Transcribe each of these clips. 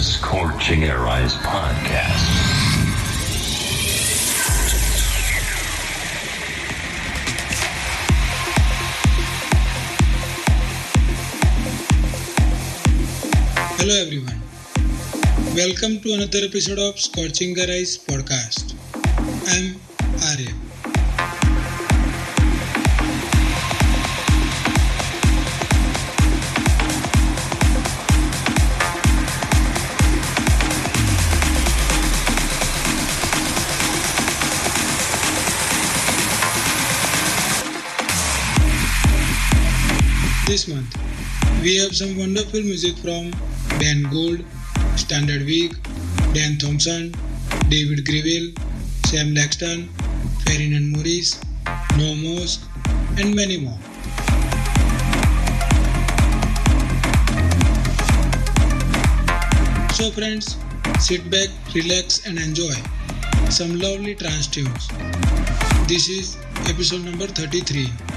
the Scorching Air Eyes podcast. Hello everyone. Welcome to another episode of Scorching the Rise podcast. Have some wonderful music from Ben Gold, Standerwick, Dan Thompson, David Gravell, Sam Laxton, Ferdinand Maurice, No Moss, and many more. So friends, sit back, relax and enjoy some lovely trance tunes. This is episode number 33.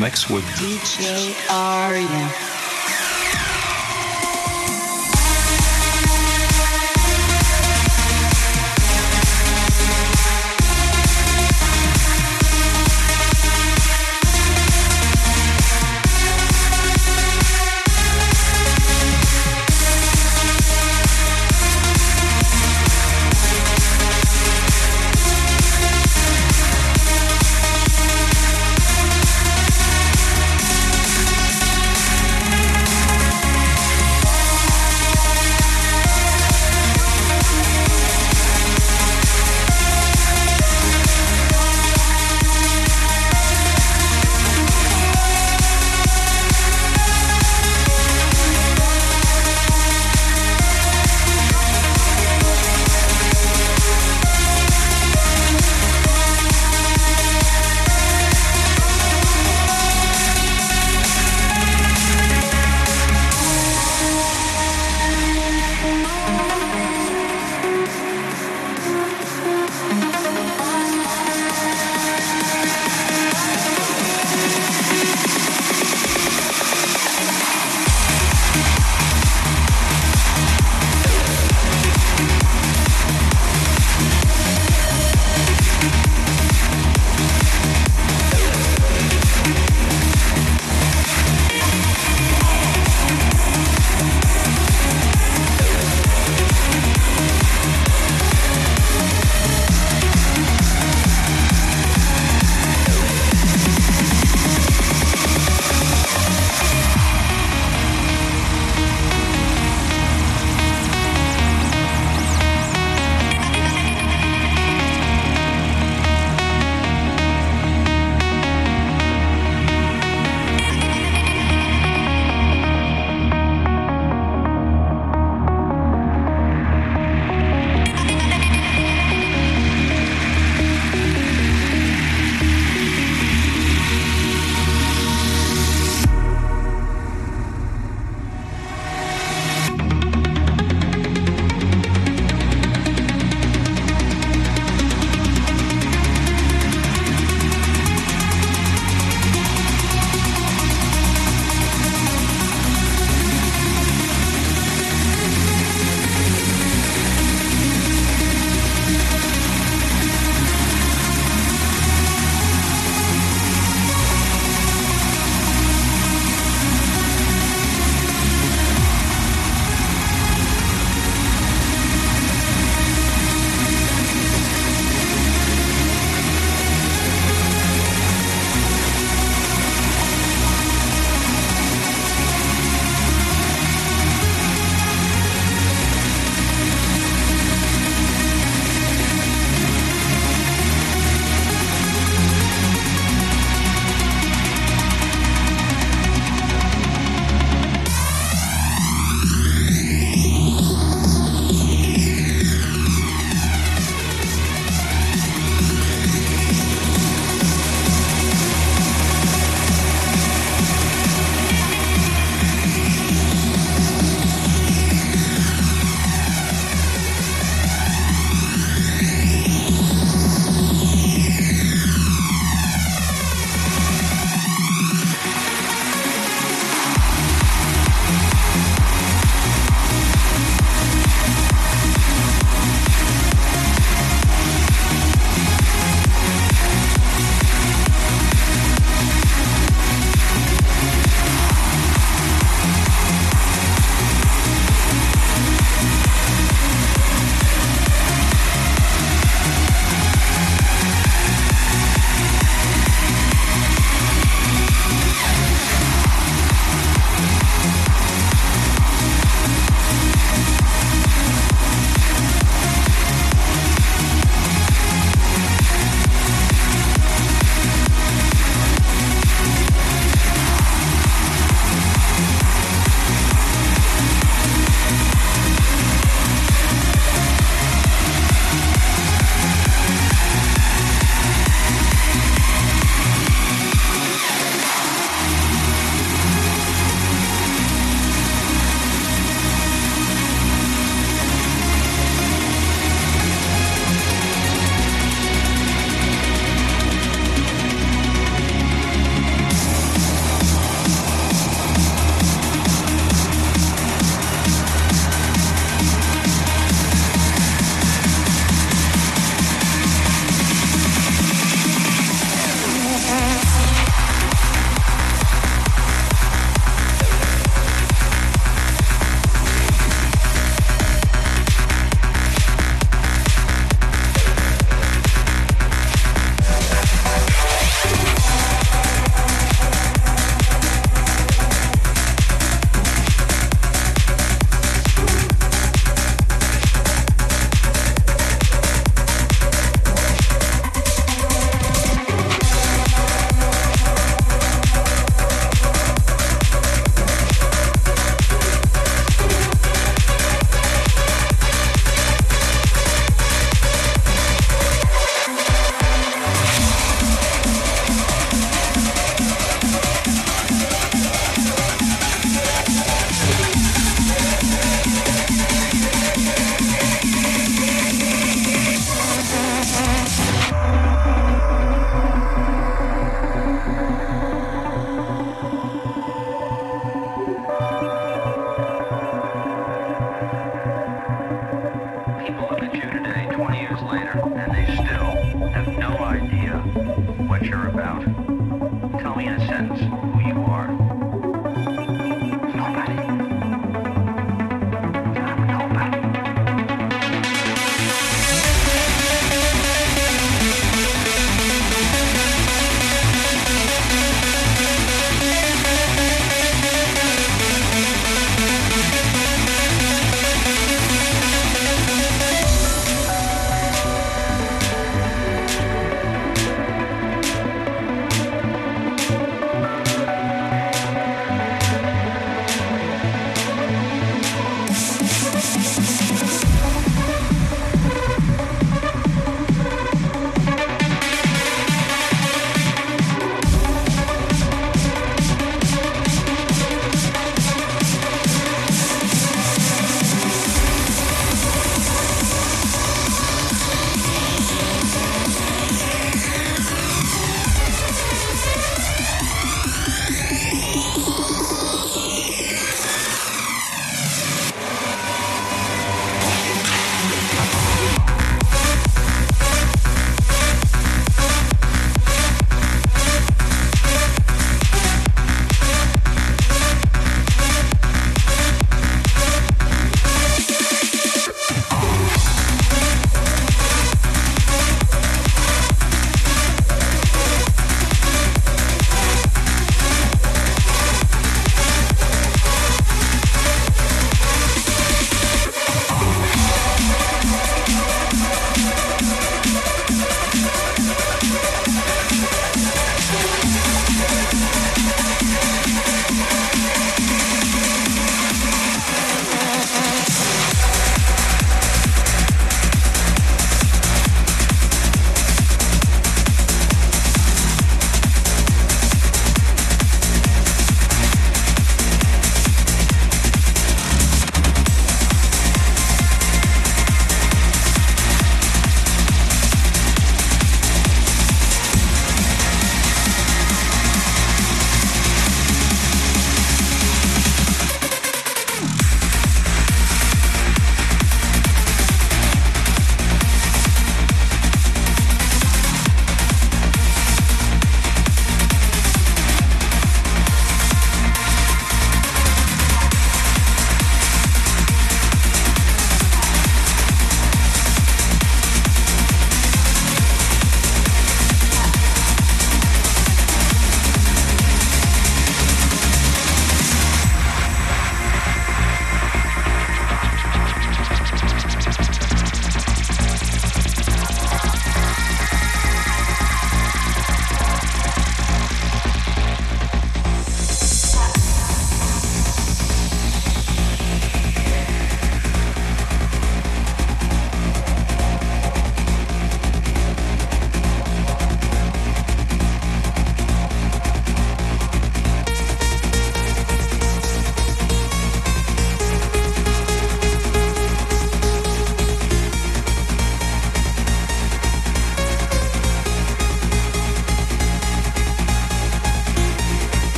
Mix with DJ Arya.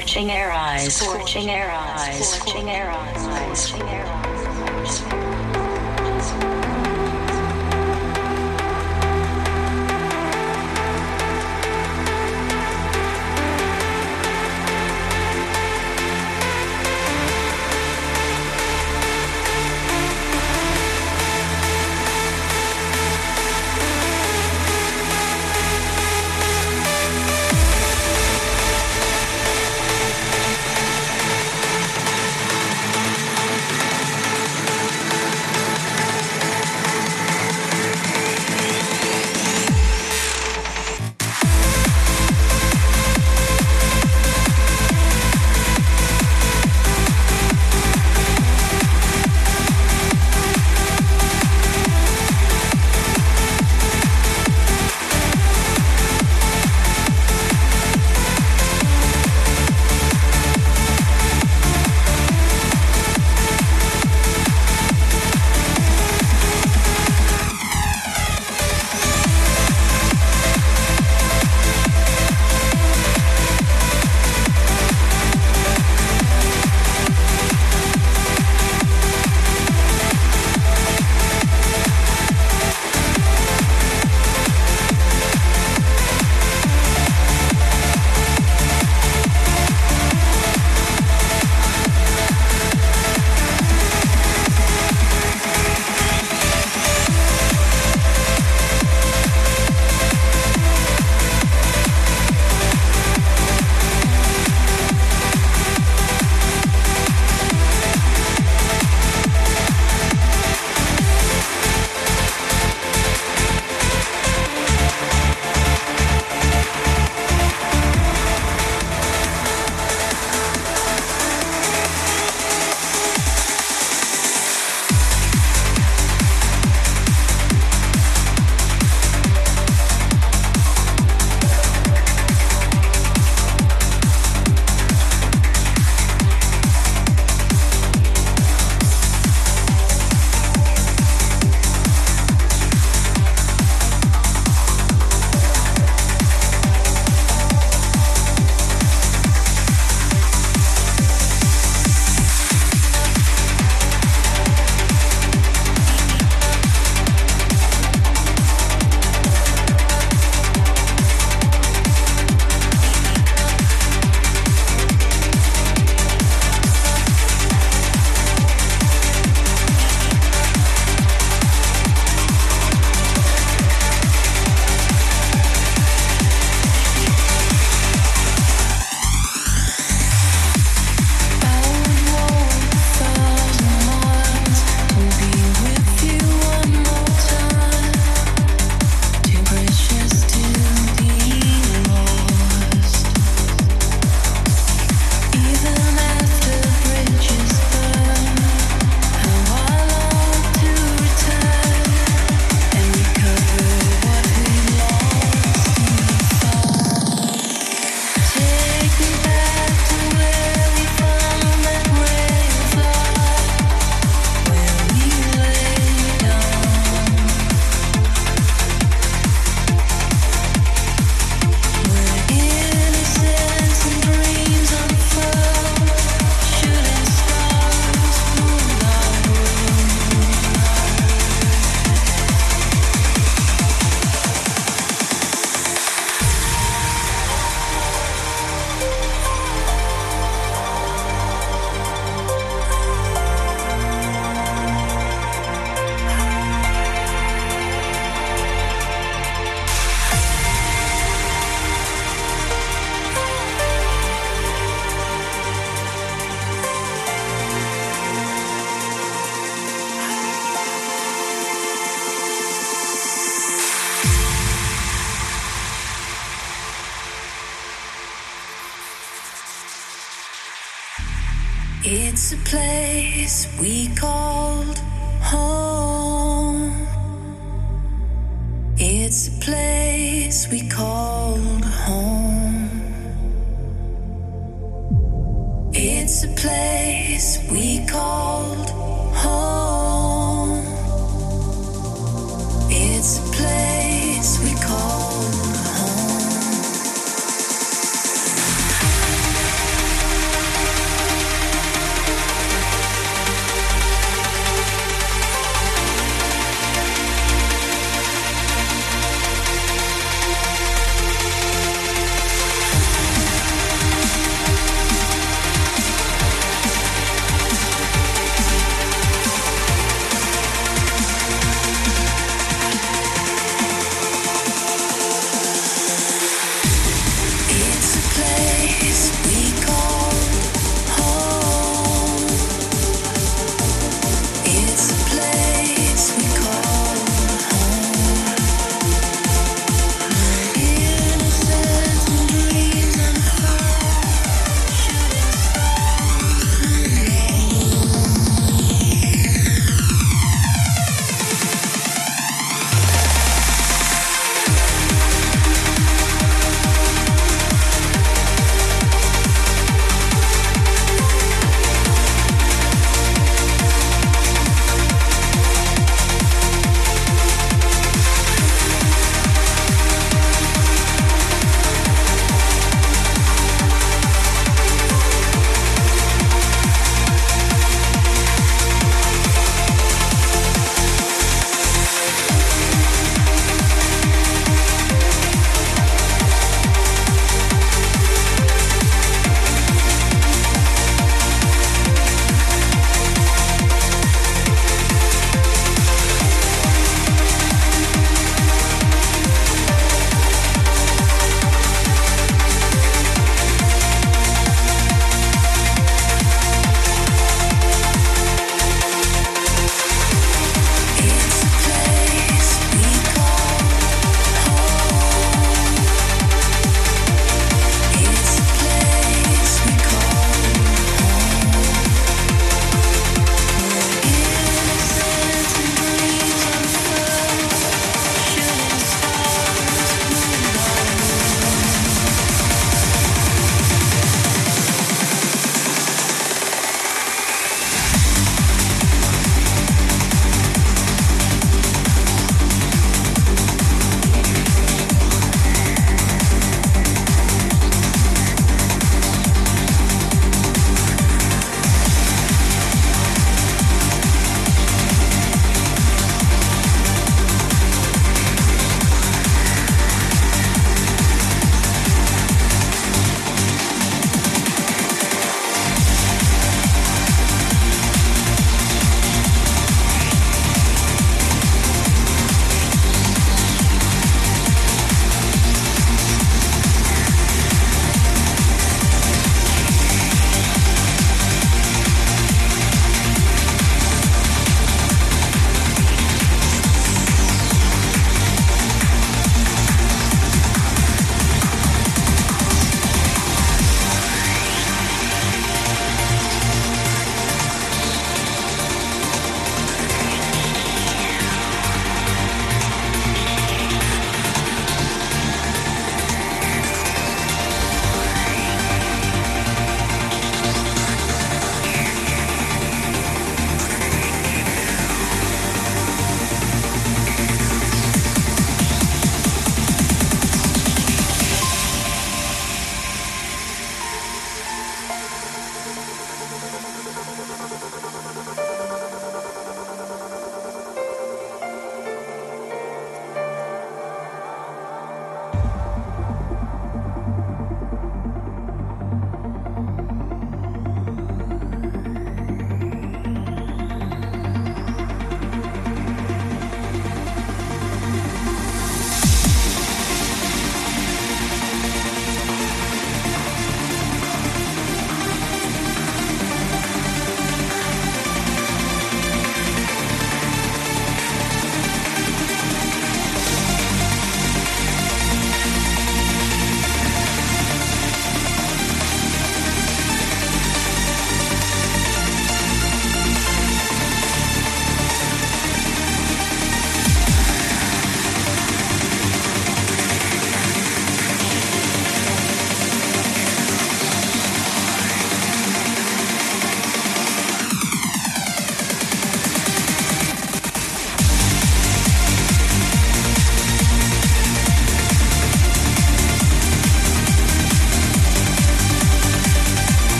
Scorching air eyes. Scorching air eyes. Scorching air eyes.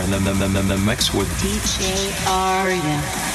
The, the, the, the mix with DJ Arya.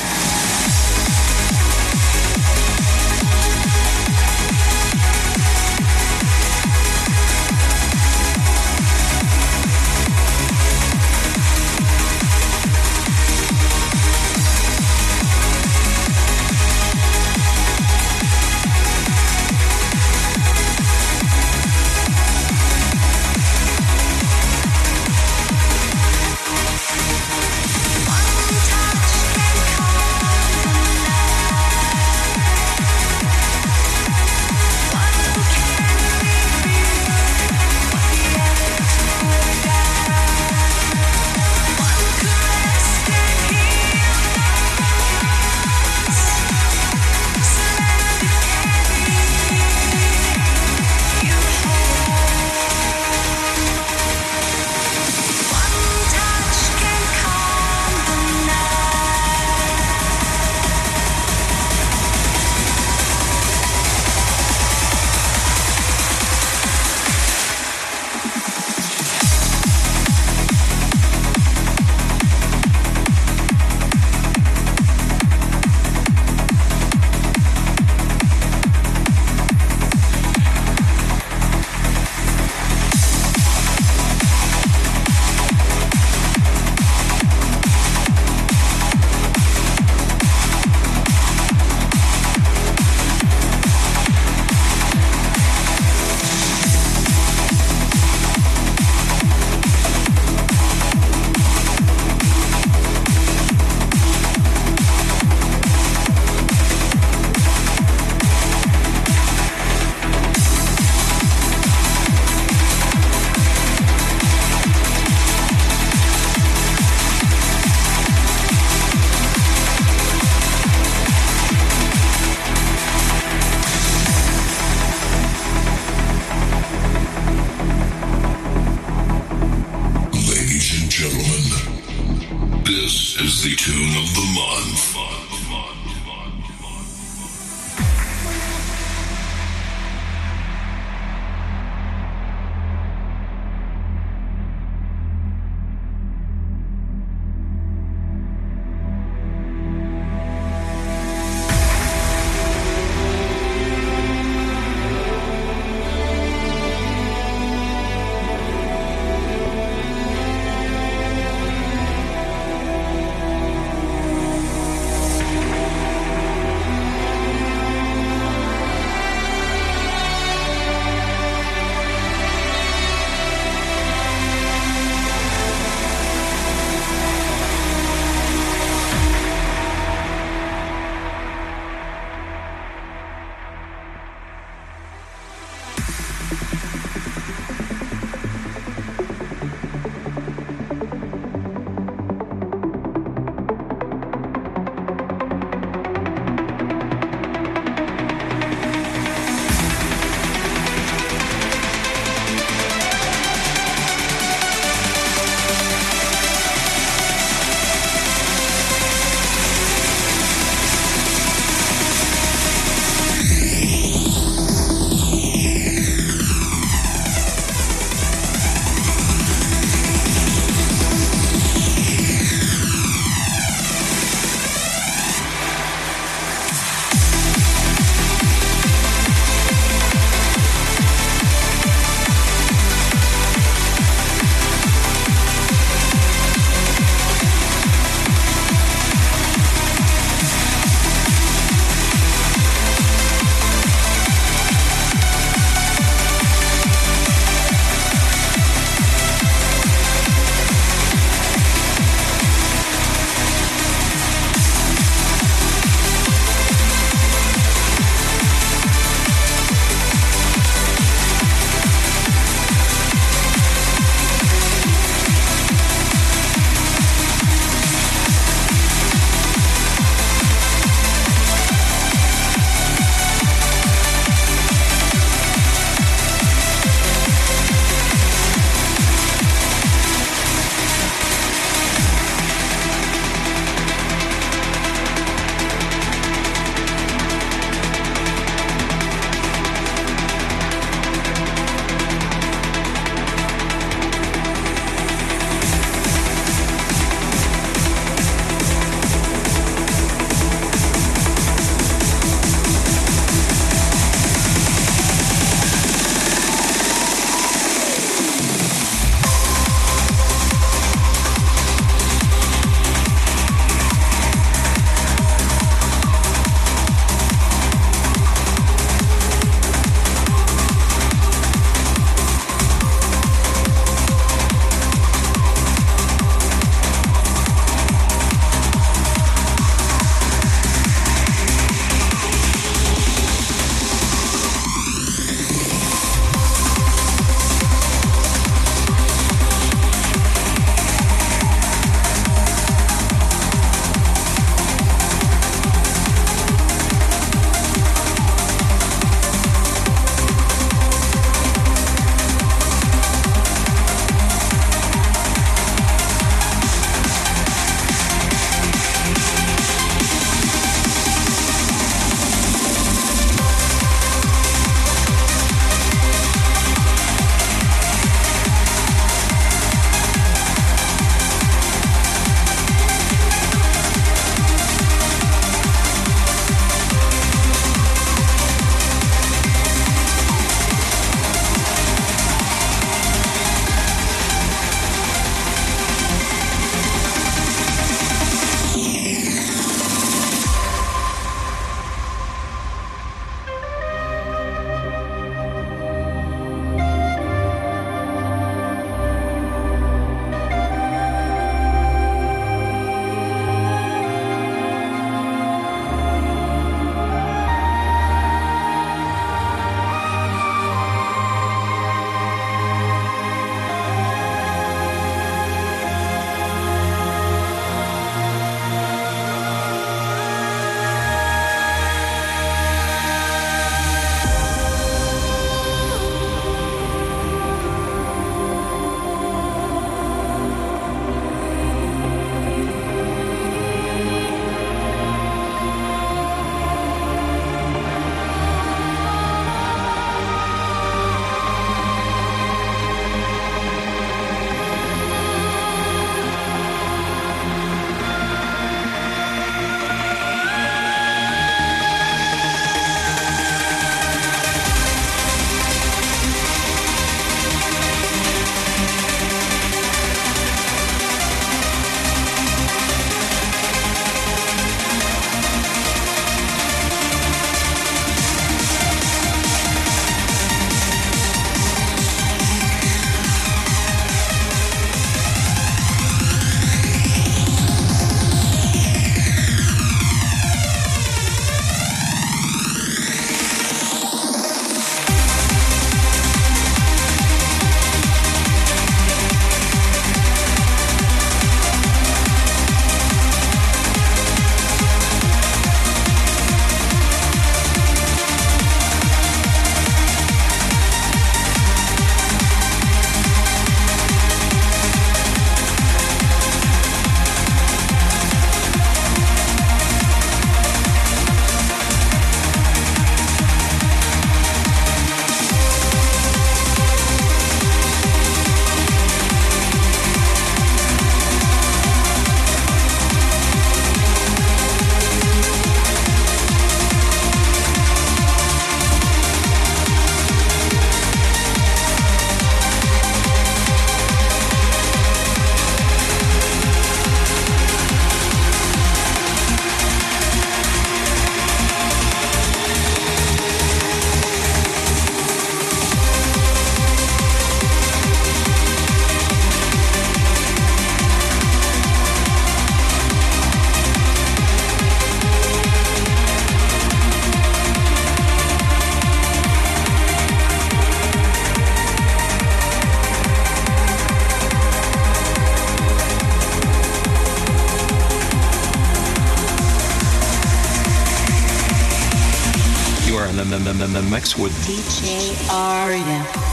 With DJ Arya.